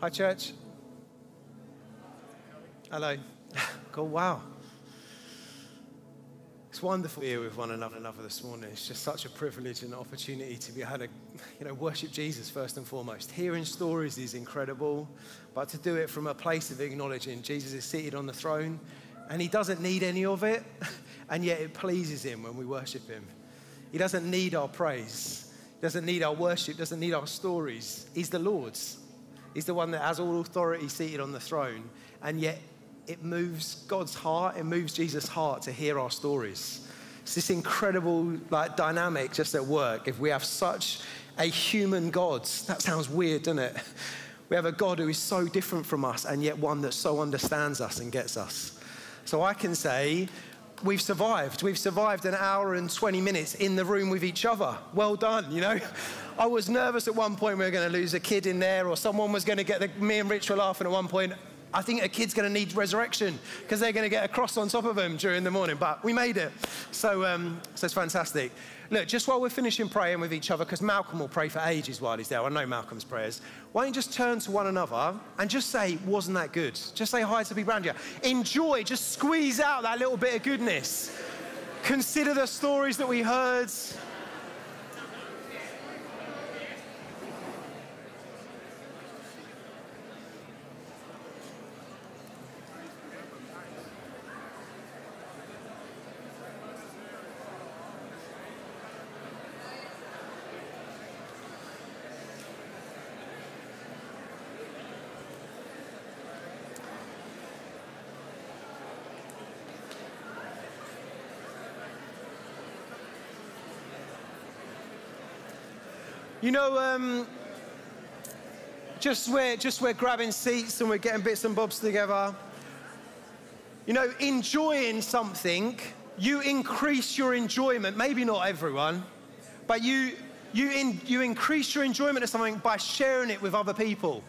Hi, church. Hello. Cool, wow. It's wonderful here with one another, another this morning. It's just such a privilege and opportunity to be able to, you know, worship Jesus first and foremost. Hearing stories is incredible, but to do it from a place of acknowledging Jesus is seated on the throne and he doesn't need any of it, and yet it pleases him when we worship him. He doesn't need our praise, he doesn't need our worship, doesn't need our stories. He's the Lord's. He's the one that has all authority seated on the throne, and yet it moves God's heart, it moves Jesus' heart to hear our stories. It's this incredible like dynamic just at work. If we have such a human God, that sounds weird, doesn't it? We have a God who is so different from us and yet one that so understands us and gets us. So I can say, we've survived. We've survived an hour and 20 minutes in the room with each other. Well done, you know. I was nervous at one point we were going to lose a kid in there or someone was going to get the, me and Rich were laughing at one point. I think a kid's going to need resurrection because they're going to get a cross on top of them during the morning. But we made it. So, um, so it's fantastic. Look, just while we're finishing praying with each other, because Malcolm will pray for ages while he's there. I know Malcolm's prayers. Why don't you just turn to one another and just say, wasn't that good? Just say hi to people around you. Enjoy, just squeeze out that little bit of goodness. Consider the stories that we heard. You know, um, just we're just we're grabbing seats and we're getting bits and bobs together. You know, enjoying something, you increase your enjoyment. Maybe not everyone, but you you in, you increase your enjoyment of something by sharing it with other people.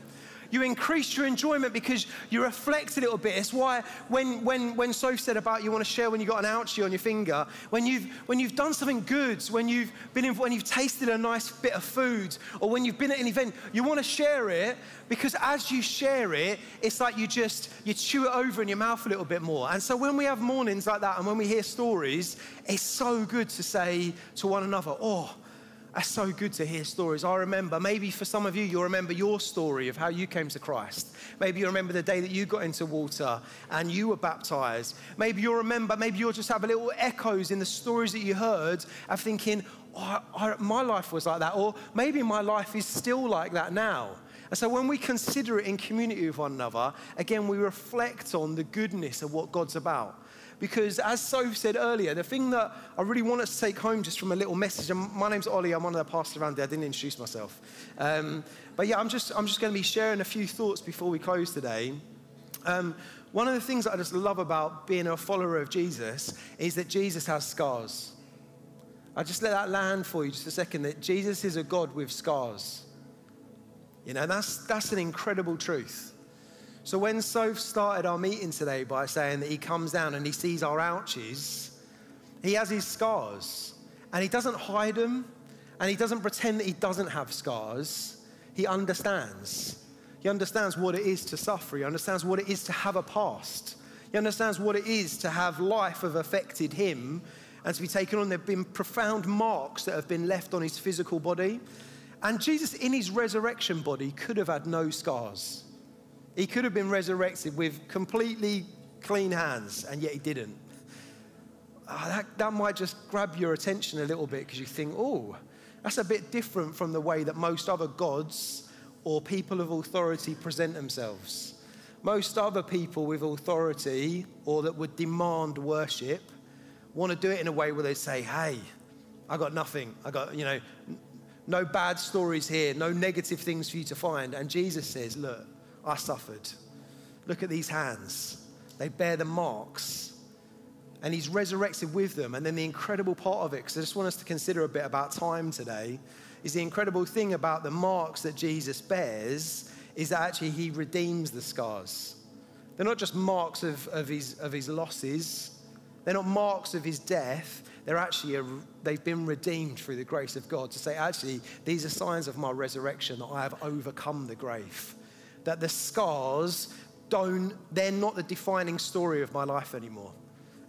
You increase your enjoyment because you reflect a little bit. It's why when, when, when Soph said about you want to share when you got an ouchie on your finger, when you've, when you've done something good, when you've, been in, when you've tasted a nice bit of food, or when you've been at an event, you want to share it because as you share it, it's like you just, you chew it over in your mouth a little bit more. And so when we have mornings like that and when we hear stories, it's so good to say to one another, oh, that's so good to hear stories. I remember, maybe for some of you, you'll remember your story of how you came to Christ. Maybe you remember the day that you got into water and you were baptized. Maybe you'll remember, maybe you'll just have a little echoes in the stories that you heard of thinking, oh, I, my life was like that. Or maybe my life is still like that now. And so when we consider it in community with one another, again, we reflect on the goodness of what God's about. Because as Soph said earlier, the thing that I really want us to take home just from a little message, and my name's Oli, I'm one of the pastors around there, I didn't introduce myself. Um, but yeah, I'm just, I'm just going to be sharing a few thoughts before we close today. Um, one of the things that I just love about being a follower of Jesus is that Jesus has scars. I just let that land for you just a second that Jesus is a God with scars. You know, that's, that's an incredible truth. So when Soph started our meeting today by saying that he comes down and he sees our ouches, he has his scars and he doesn't hide them and he doesn't pretend that he doesn't have scars. He understands. He understands what it is to suffer. He understands what it is to have a past. He understands what it is to have life have affected him and to be taken on. There have been profound marks that have been left on his physical body. And Jesus, in his resurrection body, could have had no scars. He could have been resurrected with completely clean hands, and yet he didn't. Oh, that, that might just grab your attention a little bit because you think, oh, that's a bit different from the way that most other gods or people of authority present themselves. Most other people with authority or that would demand worship want to do it in a way where they say, hey, I got nothing. I got, you know, no bad stories here, no negative things for you to find. And Jesus says, look, I suffered. Look at these hands. They bear the marks. And he's resurrected with them. And then the incredible part of it, because I just want us to consider a bit about time today, is the incredible thing about the marks that Jesus bears is that actually he redeems the scars. They're not just marks of, of, his, of his losses, they're not marks of his death. They're actually, a, they've been redeemed through the grace of God to say, actually, these are signs of my resurrection that I have overcome the grave that the scars don't, they're not the defining story of my life anymore.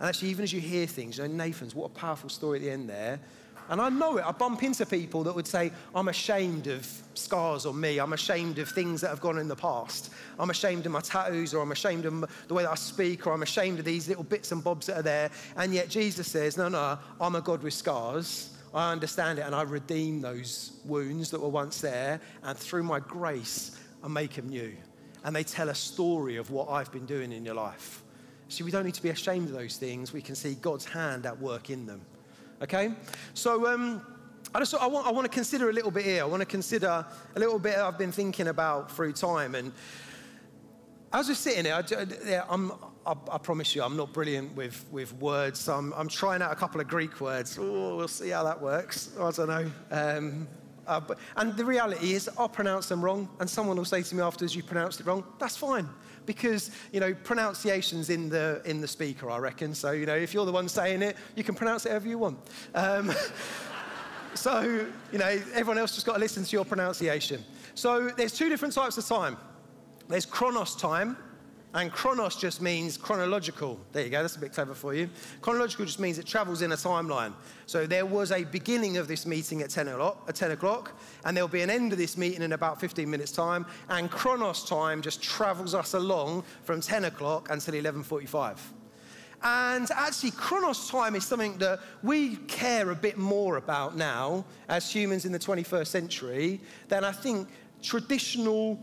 And actually, even as you hear things, you know, Nathan's, what a powerful story at the end there. And I know it. I bump into people that would say, I'm ashamed of scars on me. I'm ashamed of things that have gone in the past. I'm ashamed of my tattoos, or I'm ashamed of the way that I speak, or I'm ashamed of these little bits and bobs that are there. And yet Jesus says, No, no, I'm a God with scars. I understand it, and I redeem those wounds that were once there. And through my grace, I make them new. And they tell a story of what I've been doing in your life. See, we don't need to be ashamed of those things. We can see God's hand at work in them. Okay? So, um, I, just, I, want, I want to consider a little bit here. I want to consider a little bit I've been thinking about through time. And as we're sitting here, I, I'm, I, I, promise you, I'm not brilliant with, with words. So I'm, I'm trying out a couple of Greek words. Oh, we'll see how that works. I don't know. Um, uh, but, and the reality is, I'll pronounce them wrong, and someone will say to me afterwards, "You pronounced it wrong." That's fine, because you know pronunciation's in the in the speaker, I reckon. So you know, if you're the one saying it, you can pronounce it however you want. Um, so you know, everyone else just got to listen to your pronunciation. So there's two different types of time. There's chronos time, and chronos just means chronological. There you go, that's a bit clever for you. Chronological just means it travels in a timeline. So there was a beginning of this meeting at 10 o'clock, at 10 o'clock and there'll be an end of this meeting in about 15 minutes' time. And chronos time just travels us along from 10 o'clock until 11.45. And actually, chronos time is something that we care a bit more about now as humans in the 21st century than I think traditional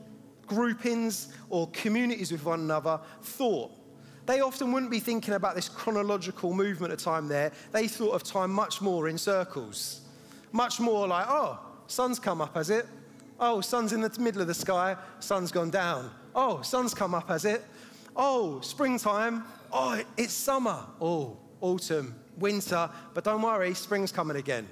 groupings or communities with one another thought. They often wouldn't be thinking about this chronological movement of time there. They thought of time much more in circles. Much more like, oh, sun's come up, has it? Oh, sun's in the middle of the sky, sun's gone down. Oh, sun's come up, has it? Oh, springtime. Oh, it's summer. Oh, autumn, winter. But don't worry, spring's coming again.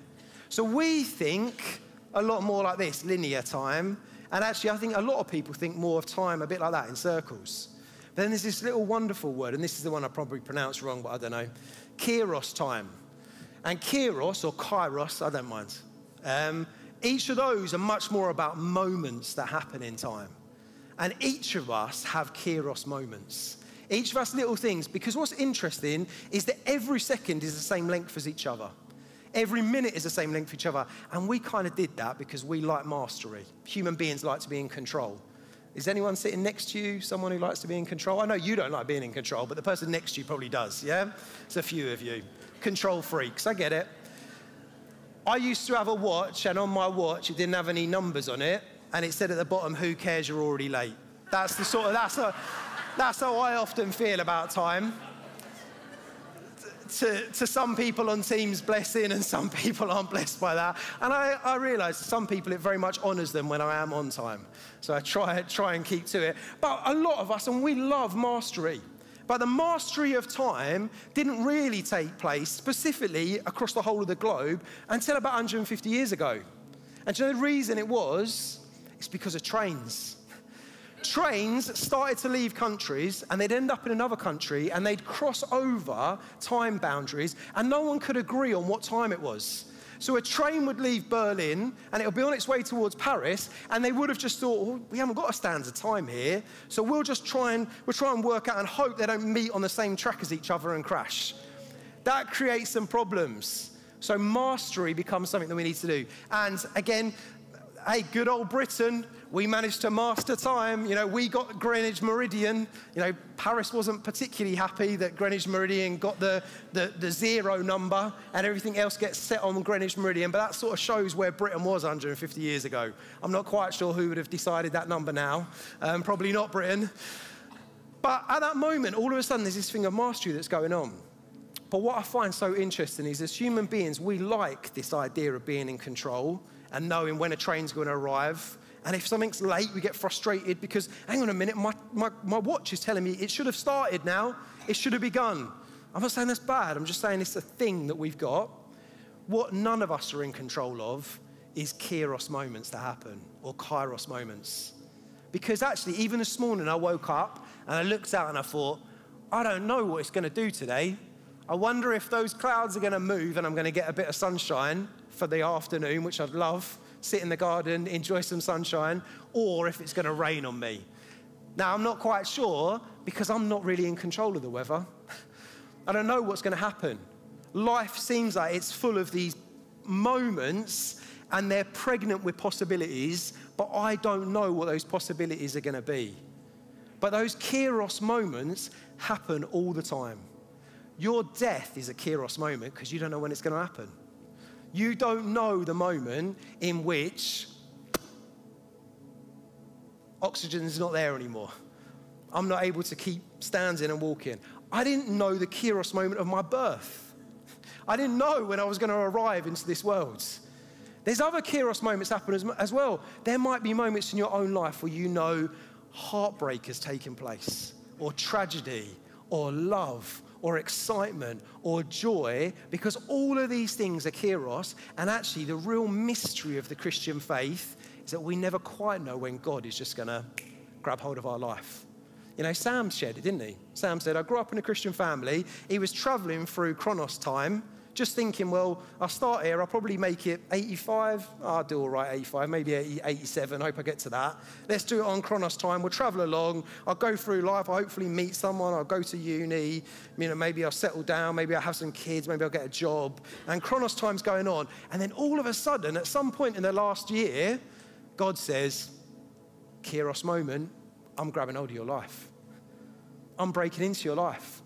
So we think a lot more like this linear time and actually, I think a lot of people think more of time a bit like that in circles. But then there's this little wonderful word, and this is the one I probably pronounced wrong, but I don't know. Kairos time. And Kairos or Kairos, I don't mind. Um, each of those are much more about moments that happen in time. And each of us have Kairos moments. Each of us little things, because what's interesting is that every second is the same length as each other. Every minute is the same length for each other. And we kind of did that because we like mastery. Human beings like to be in control. Is anyone sitting next to you someone who likes to be in control? I know you don't like being in control, but the person next to you probably does, yeah? It's a few of you. Control freaks, I get it. I used to have a watch, and on my watch, it didn't have any numbers on it, and it said at the bottom, Who cares, you're already late. That's the sort of, that's, a, that's how I often feel about time to, to some people on Teams blessing and some people aren't blessed by that. And I, I realize some people it very much honors them when I am on time. So I try, try and keep to it. But a lot of us, and we love mastery. But the mastery of time didn't really take place specifically across the whole of the globe until about 150 years ago. And you know the reason it was? It's because of trains trains started to leave countries and they'd end up in another country and they'd cross over time boundaries and no one could agree on what time it was. So a train would leave Berlin and it'll be on its way towards Paris, and they would have just thought, well, we haven't got a standard time here, so we'll just try and we'll try and work out and hope they don't meet on the same track as each other and crash. That creates some problems. So mastery becomes something that we need to do. And again, hey, good old Britain, we managed to master time. You know, we got Greenwich Meridian. You know, Paris wasn't particularly happy that Greenwich Meridian got the, the, the zero number and everything else gets set on Greenwich Meridian. But that sort of shows where Britain was 150 years ago. I'm not quite sure who would have decided that number now. Um, probably not Britain. But at that moment, all of a sudden, there's this thing of mastery that's going on. But what I find so interesting is, as human beings, we like this idea of being in control and knowing when a train's going to arrive and if something's late, we get frustrated because, hang on a minute, my, my, my watch is telling me it should have started now, it should have begun. I'm not saying that's bad, I'm just saying it's a thing that we've got. What none of us are in control of is kairos moments that happen or kairos moments. Because actually, even this morning, I woke up and I looked out and I thought, I don't know what it's going to do today. I wonder if those clouds are going to move and I'm going to get a bit of sunshine for the afternoon, which I'd love sit in the garden, enjoy some sunshine, or if it's going to rain on me. Now, I'm not quite sure because I'm not really in control of the weather. I don't know what's going to happen. Life seems like it's full of these moments and they're pregnant with possibilities, but I don't know what those possibilities are going to be. But those kairos moments happen all the time. Your death is a kairos moment because you don't know when it's going to happen. You don't know the moment in which oxygen is not there anymore. I'm not able to keep standing and walking. I didn't know the kairos moment of my birth. I didn't know when I was going to arrive into this world. There's other kairos moments happen as, as well. There might be moments in your own life where you know heartbreak has taken place, or tragedy, or love, or excitement, or joy, because all of these things are kairos. And actually, the real mystery of the Christian faith is that we never quite know when God is just going to grab hold of our life. You know, Sam shared it, didn't he? Sam said, I grew up in a Christian family. He was traveling through Chronos time, just thinking, well, I'll start here. I'll probably make it 85. Oh, I'll do all right, 85, maybe 80, 87. Hope I get to that. Let's do it on Chronos time. We'll travel along. I'll go through life. I'll hopefully meet someone. I'll go to uni. You know, maybe I'll settle down. Maybe I'll have some kids. Maybe I'll get a job. And Chronos time's going on. And then all of a sudden, at some point in the last year, God says, Kairos moment, I'm grabbing hold of your life. I'm breaking into your life.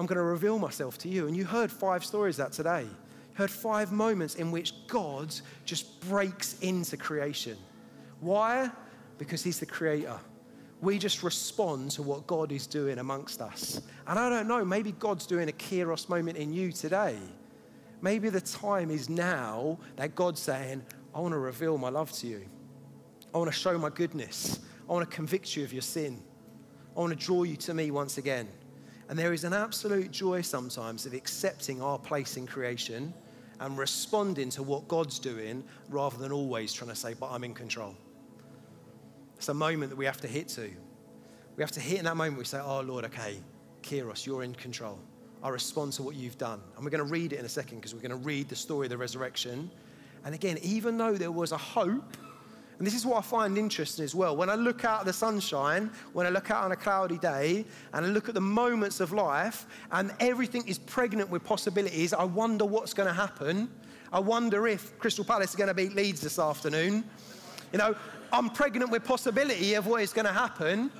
I'm going to reveal myself to you. And you heard five stories that today. You heard five moments in which God just breaks into creation. Why? Because He's the creator. We just respond to what God is doing amongst us. And I don't know, maybe God's doing a Kairos moment in you today. Maybe the time is now that God's saying, I want to reveal my love to you. I want to show my goodness. I want to convict you of your sin. I want to draw you to me once again. And there is an absolute joy sometimes of accepting our place in creation and responding to what God's doing rather than always trying to say, but I'm in control. It's a moment that we have to hit to. We have to hit in that moment, we say, oh Lord, okay, Kairos, you're in control. I respond to what you've done. And we're going to read it in a second because we're going to read the story of the resurrection. And again, even though there was a hope, and this is what I find interesting as well. When I look out at the sunshine, when I look out on a cloudy day, and I look at the moments of life, and everything is pregnant with possibilities, I wonder what's going to happen. I wonder if Crystal Palace is going to beat Leeds this afternoon. You know, I'm pregnant with possibility of what is going to happen.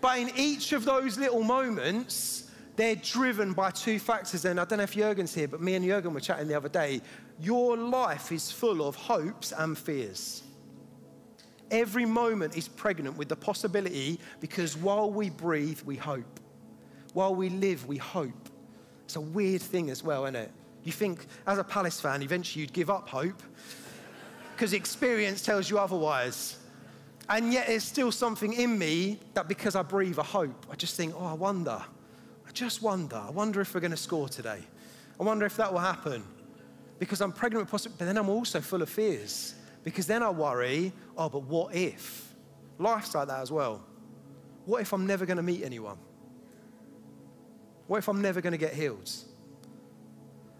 But in each of those little moments, they're driven by two factors. And I don't know if Jurgen's here, but me and Jurgen were chatting the other day. Your life is full of hopes and fears. Every moment is pregnant with the possibility because while we breathe, we hope. While we live, we hope. It's a weird thing as well, isn't it? You think, as a Palace fan, eventually you'd give up hope because experience tells you otherwise. And yet, there's still something in me that because I breathe a hope, I just think, oh, I wonder. I just wonder. I wonder if we're going to score today. I wonder if that will happen. Because I'm pregnant with possibility, but then I'm also full of fears. Because then I worry, oh, but what if? Life's like that as well. What if I'm never going to meet anyone? What if I'm never going to get healed?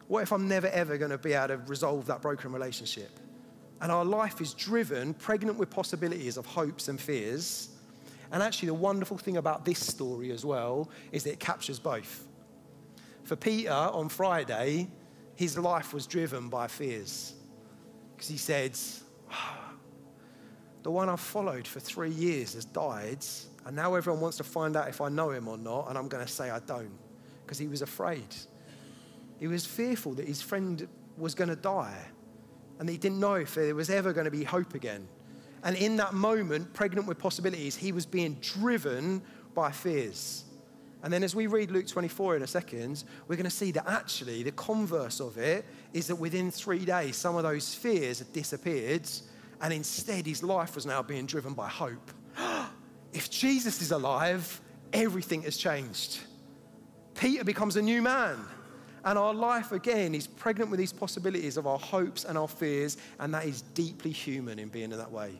What if I'm never ever going to be able to resolve that broken relationship? And our life is driven, pregnant with possibilities of hopes and fears. And actually, the wonderful thing about this story as well is that it captures both. For Peter on Friday, his life was driven by fears. Because he said, the one I've followed for three years has died, and now everyone wants to find out if I know him or not, and I'm going to say I don't, because he was afraid. He was fearful that his friend was going to die, and he didn't know if there was ever going to be hope again. And in that moment, pregnant with possibilities, he was being driven by fears. And then as we read Luke 24 in a second, we're going to see that actually the converse of it is that within three days, some of those fears had disappeared, and instead his life was now being driven by hope. if Jesus is alive, everything has changed. Peter becomes a new man. And our life, again, is pregnant with these possibilities of our hopes and our fears, and that is deeply human in being in that way.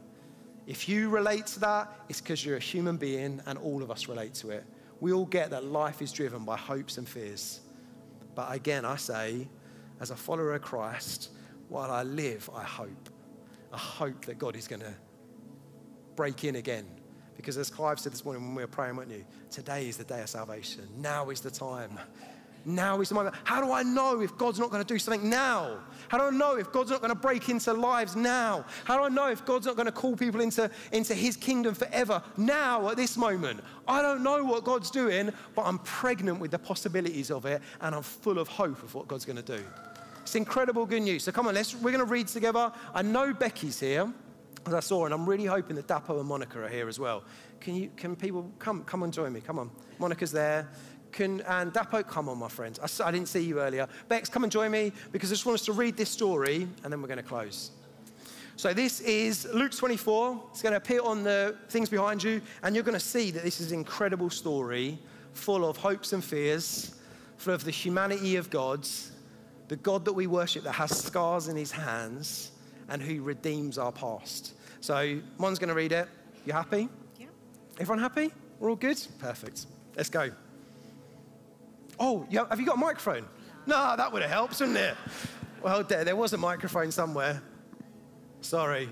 If you relate to that, it's because you're a human being, and all of us relate to it. We all get that life is driven by hopes and fears. But again, I say, as a follower of Christ, while I live, I hope. I hope that God is going to break in again. Because as Clive said this morning when we were praying, weren't you? Today is the day of salvation. Now is the time. Now is the moment. How do I know if God's not going to do something now? How do I know if God's not going to break into lives now? How do I know if God's not going to call people into, into his kingdom forever now at this moment? I don't know what God's doing, but I'm pregnant with the possibilities of it and I'm full of hope of what God's going to do. It's incredible good news. So come on, let's, we're going to read together. I know Becky's here, as I saw, and I'm really hoping that Dapo and Monica are here as well. Can, you, can people come, come and join me? Come on. Monica's there. Can, and Dapo, come on, my friends. I, I didn't see you earlier. Bex, come and join me because I just want us to read this story and then we're going to close. So, this is Luke 24. It's going to appear on the things behind you, and you're going to see that this is an incredible story full of hopes and fears, full of the humanity of God, the God that we worship that has scars in his hands and who redeems our past. So, Mon's going to read it. You happy? Yeah. Everyone happy? We're all good? Perfect. Let's go. Oh, yeah, have you got a microphone? No, that would have helped, wouldn't it? Well, there, there was a microphone somewhere. Sorry.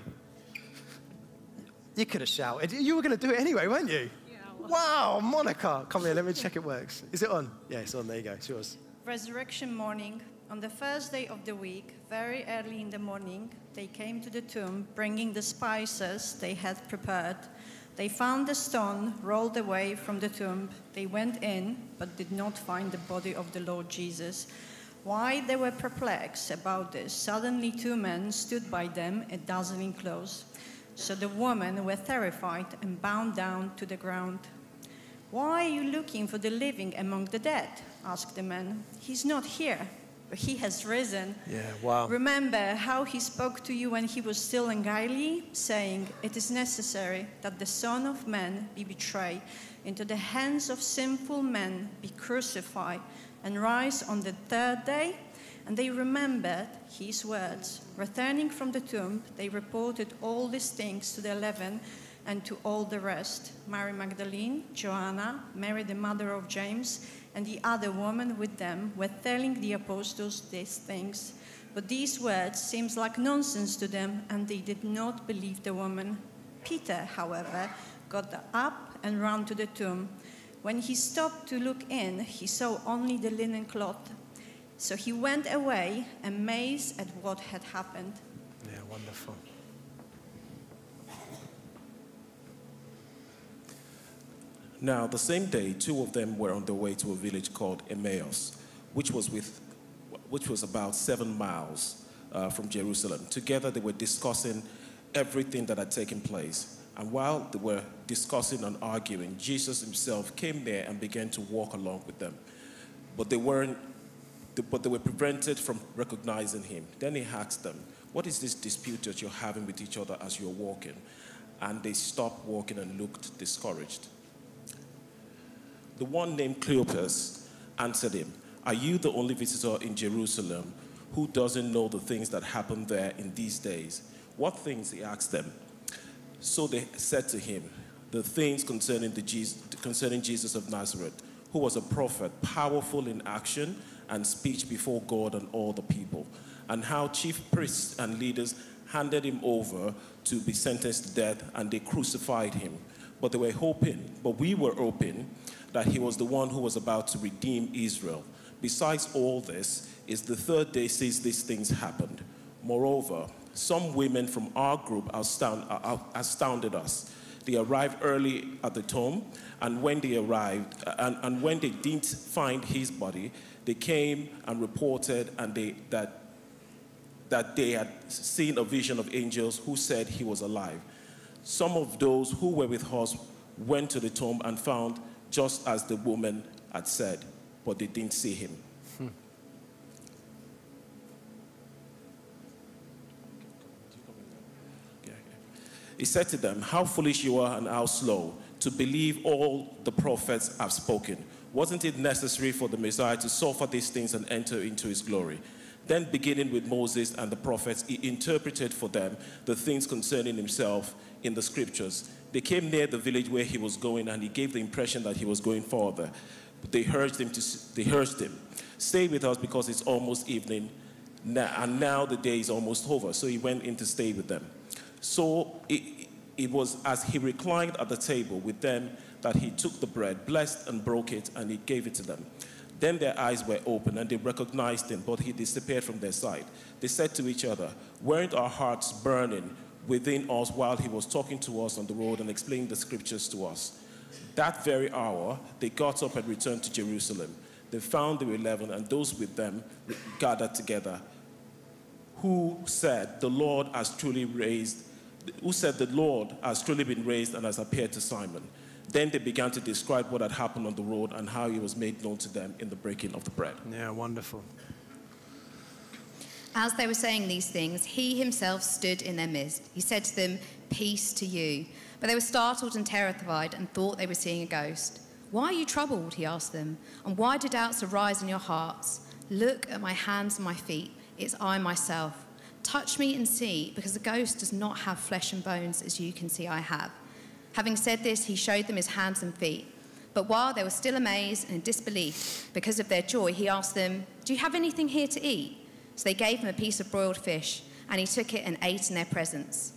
You could have shouted. You were going to do it anyway, weren't you? Yeah. Wow, Monica. Come here, let me check it works. Is it on? Yeah, it's on. There you go. It's yours. Resurrection morning, on the first day of the week, very early in the morning, they came to the tomb, bringing the spices they had prepared. They found the stone rolled away from the tomb. They went in, but did not find the body of the Lord Jesus. Why they were perplexed about this, suddenly two men stood by them, a dazzling clothes. So the women were terrified and bowed down to the ground. Why are you looking for the living among the dead? asked the men. He's not here, he has risen. Yeah, wow. Remember how he spoke to you when he was still in Galilee, saying, It is necessary that the Son of Man be betrayed into the hands of sinful men, be crucified, and rise on the third day? And they remembered his words. Returning from the tomb, they reported all these things to the eleven and to all the rest Mary Magdalene, Joanna, Mary the mother of James, and the other woman with them were telling the apostles these things. But these words seemed like nonsense to them, and they did not believe the woman. Peter, however, got up and ran to the tomb. When he stopped to look in, he saw only the linen cloth. So he went away, amazed at what had happened. Yeah, wonderful. Now, the same day, two of them were on their way to a village called Emmaus, which was, with, which was about seven miles uh, from Jerusalem. Together, they were discussing everything that had taken place. And while they were discussing and arguing, Jesus himself came there and began to walk along with them. But they weren't but they were prevented from recognizing him. Then he asked them, What is this dispute that you're having with each other as you're walking? And they stopped walking and looked discouraged. The one named Cleopas answered him, Are you the only visitor in Jerusalem who doesn't know the things that happen there in these days? What things? He asked them. So they said to him, The things concerning, the Jesus, concerning Jesus of Nazareth, who was a prophet, powerful in action and speech before God and all the people, and how chief priests and leaders handed him over to be sentenced to death and they crucified him. But they were hoping, but we were hoping that he was the one who was about to redeem Israel. Besides all this, is the third day since these things happened. Moreover, some women from our group astound, uh, astounded us. They arrived early at the tomb, and when they arrived, and, and when they didn't find his body, they came and reported and they, that, that they had seen a vision of angels who said he was alive. Some of those who were with us went to the tomb and found just as the woman had said, but they didn't see him. Hmm. He said to them, How foolish you are and how slow to believe all the prophets have spoken. Wasn't it necessary for the Messiah to suffer these things and enter into his glory? Then, beginning with Moses and the prophets, he interpreted for them the things concerning himself in the scriptures. They came near the village where he was going, and he gave the impression that he was going further. But they urged him to they urged him, stay with us because it's almost evening, and now the day is almost over. So he went in to stay with them. So it it was as he reclined at the table with them that he took the bread, blessed and broke it, and he gave it to them. Then their eyes were opened and they recognized him, but he disappeared from their sight. They said to each other, Weren't our hearts burning within us while he was talking to us on the road and explaining the scriptures to us? That very hour, they got up and returned to Jerusalem. They found the eleven and those with them gathered together, who said, The Lord has truly raised, who said, The Lord has truly been raised and has appeared to Simon. Then they began to describe what had happened on the road and how he was made known to them in the breaking of the bread. Yeah, wonderful. As they were saying these things, he himself stood in their midst. He said to them, Peace to you. But they were startled and terrified and thought they were seeing a ghost. Why are you troubled? He asked them. And why do doubts arise in your hearts? Look at my hands and my feet. It's I myself. Touch me and see, because a ghost does not have flesh and bones as you can see I have. Having said this, he showed them his hands and feet. But while they were still amazed and in disbelief because of their joy, he asked them, Do you have anything here to eat? So they gave him a piece of broiled fish, and he took it and ate in their presence.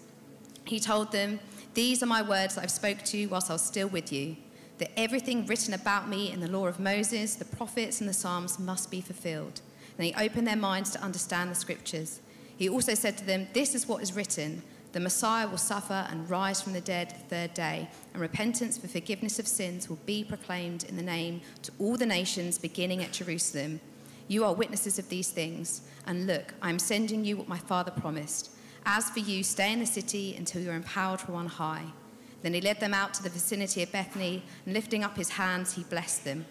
He told them, These are my words that I've spoke to you whilst I was still with you, that everything written about me in the law of Moses, the prophets, and the Psalms must be fulfilled. And he opened their minds to understand the scriptures. He also said to them, This is what is written the Messiah will suffer and rise from the dead the third day, and repentance for forgiveness of sins will be proclaimed in the name to all the nations, beginning at Jerusalem. You are witnesses of these things. And look, I am sending you what my Father promised. As for you, stay in the city until you are empowered from on high. Then he led them out to the vicinity of Bethany, and lifting up his hands, he blessed them.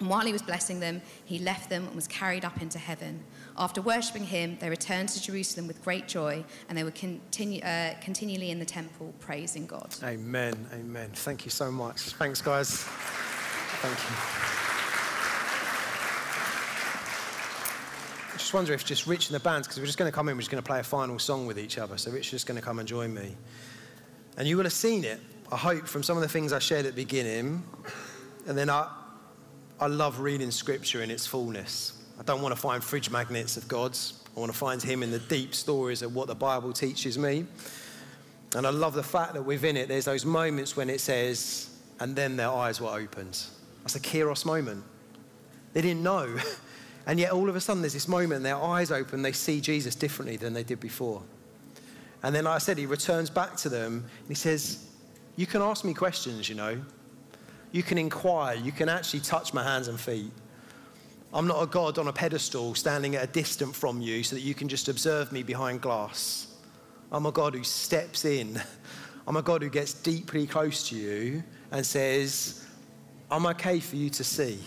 And while he was blessing them, he left them and was carried up into heaven. After worshipping him, they returned to Jerusalem with great joy, and they were continu- uh, continually in the temple praising God. Amen. Amen. Thank you so much. Thanks, guys. Thank you. I just wonder if just Rich and the band, because we're just going to come in, we're just going to play a final song with each other. So Rich is just going to come and join me. And you will have seen it, I hope, from some of the things I shared at the beginning. And then I, I love reading scripture in its fullness. I don't want to find fridge magnets of God's. I want to find Him in the deep stories of what the Bible teaches me. And I love the fact that within it, there's those moments when it says, and then their eyes were opened. That's a Kairos moment. They didn't know. And yet, all of a sudden, there's this moment, their eyes open, they see Jesus differently than they did before. And then, like I said, he returns back to them, and he says, You can ask me questions, you know. You can inquire. You can actually touch my hands and feet. I'm not a God on a pedestal standing at a distance from you so that you can just observe me behind glass. I'm a God who steps in. I'm a God who gets deeply close to you and says, I'm okay for you to see.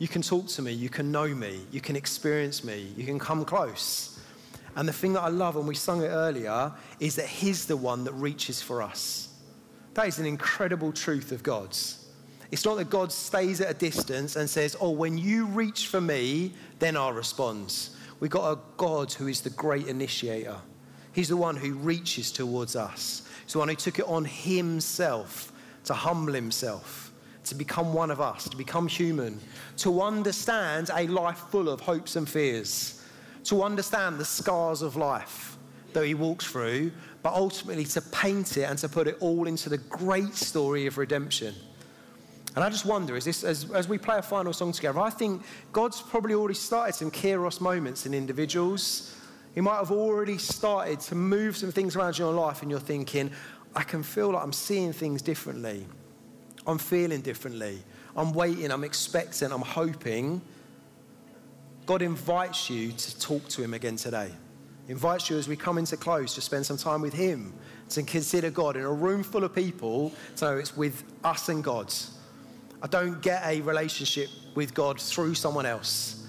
You can talk to me, you can know me, you can experience me, you can come close. And the thing that I love, and we sung it earlier, is that He's the one that reaches for us. That is an incredible truth of God's. It's not that God stays at a distance and says, Oh, when you reach for me, then I'll respond. We've got a God who is the great initiator. He's the one who reaches towards us. He's the one who took it on himself to humble himself, to become one of us, to become human, to understand a life full of hopes and fears, to understand the scars of life that he walks through, but ultimately to paint it and to put it all into the great story of redemption. And I just wonder, is this, as, as we play a final song together, I think God's probably already started some kairos moments in individuals. He might have already started to move some things around in your life, and you're thinking, I can feel like I'm seeing things differently. I'm feeling differently. I'm waiting, I'm expecting, I'm hoping. God invites you to talk to Him again today. He invites you as we come into close to spend some time with Him, to consider God in a room full of people, so it's with us and God. I don't get a relationship with God through someone else.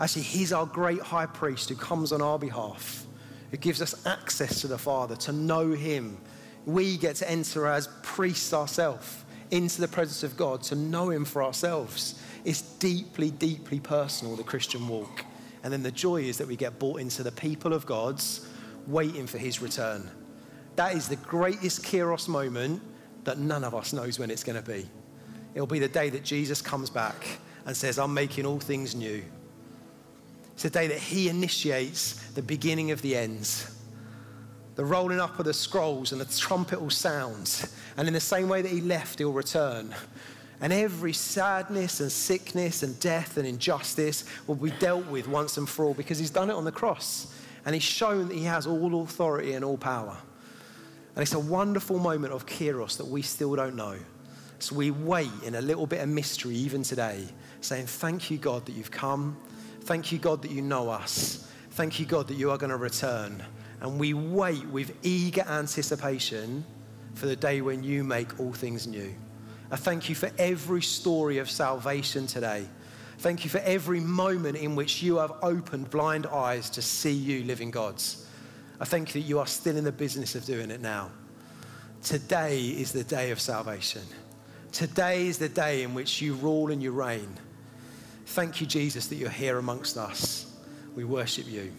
Actually, He's our great high priest who comes on our behalf, who gives us access to the Father, to know Him. We get to enter as priests ourselves into the presence of God, to know Him for ourselves. It's deeply, deeply personal, the Christian walk. And then the joy is that we get brought into the people of God's, waiting for His return. That is the greatest Kairos moment that none of us knows when it's going to be. It'll be the day that Jesus comes back and says, I'm making all things new. It's the day that he initiates the beginning of the ends. The rolling up of the scrolls and the trumpet will sound. And in the same way that he left, he'll return. And every sadness and sickness and death and injustice will be dealt with once and for all because he's done it on the cross. And he's shown that he has all authority and all power. And it's a wonderful moment of Kairos that we still don't know. So we wait in a little bit of mystery even today, saying, Thank you, God, that you've come. Thank you, God, that you know us. Thank you, God, that you are going to return. And we wait with eager anticipation for the day when you make all things new. I thank you for every story of salvation today. Thank you for every moment in which you have opened blind eyes to see you living gods. I thank you that you are still in the business of doing it now. Today is the day of salvation. Today is the day in which you rule and you reign. Thank you, Jesus, that you're here amongst us. We worship you.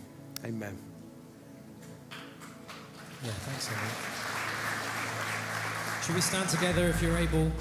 Amen. Yeah, thanks, Should we stand together if you're able?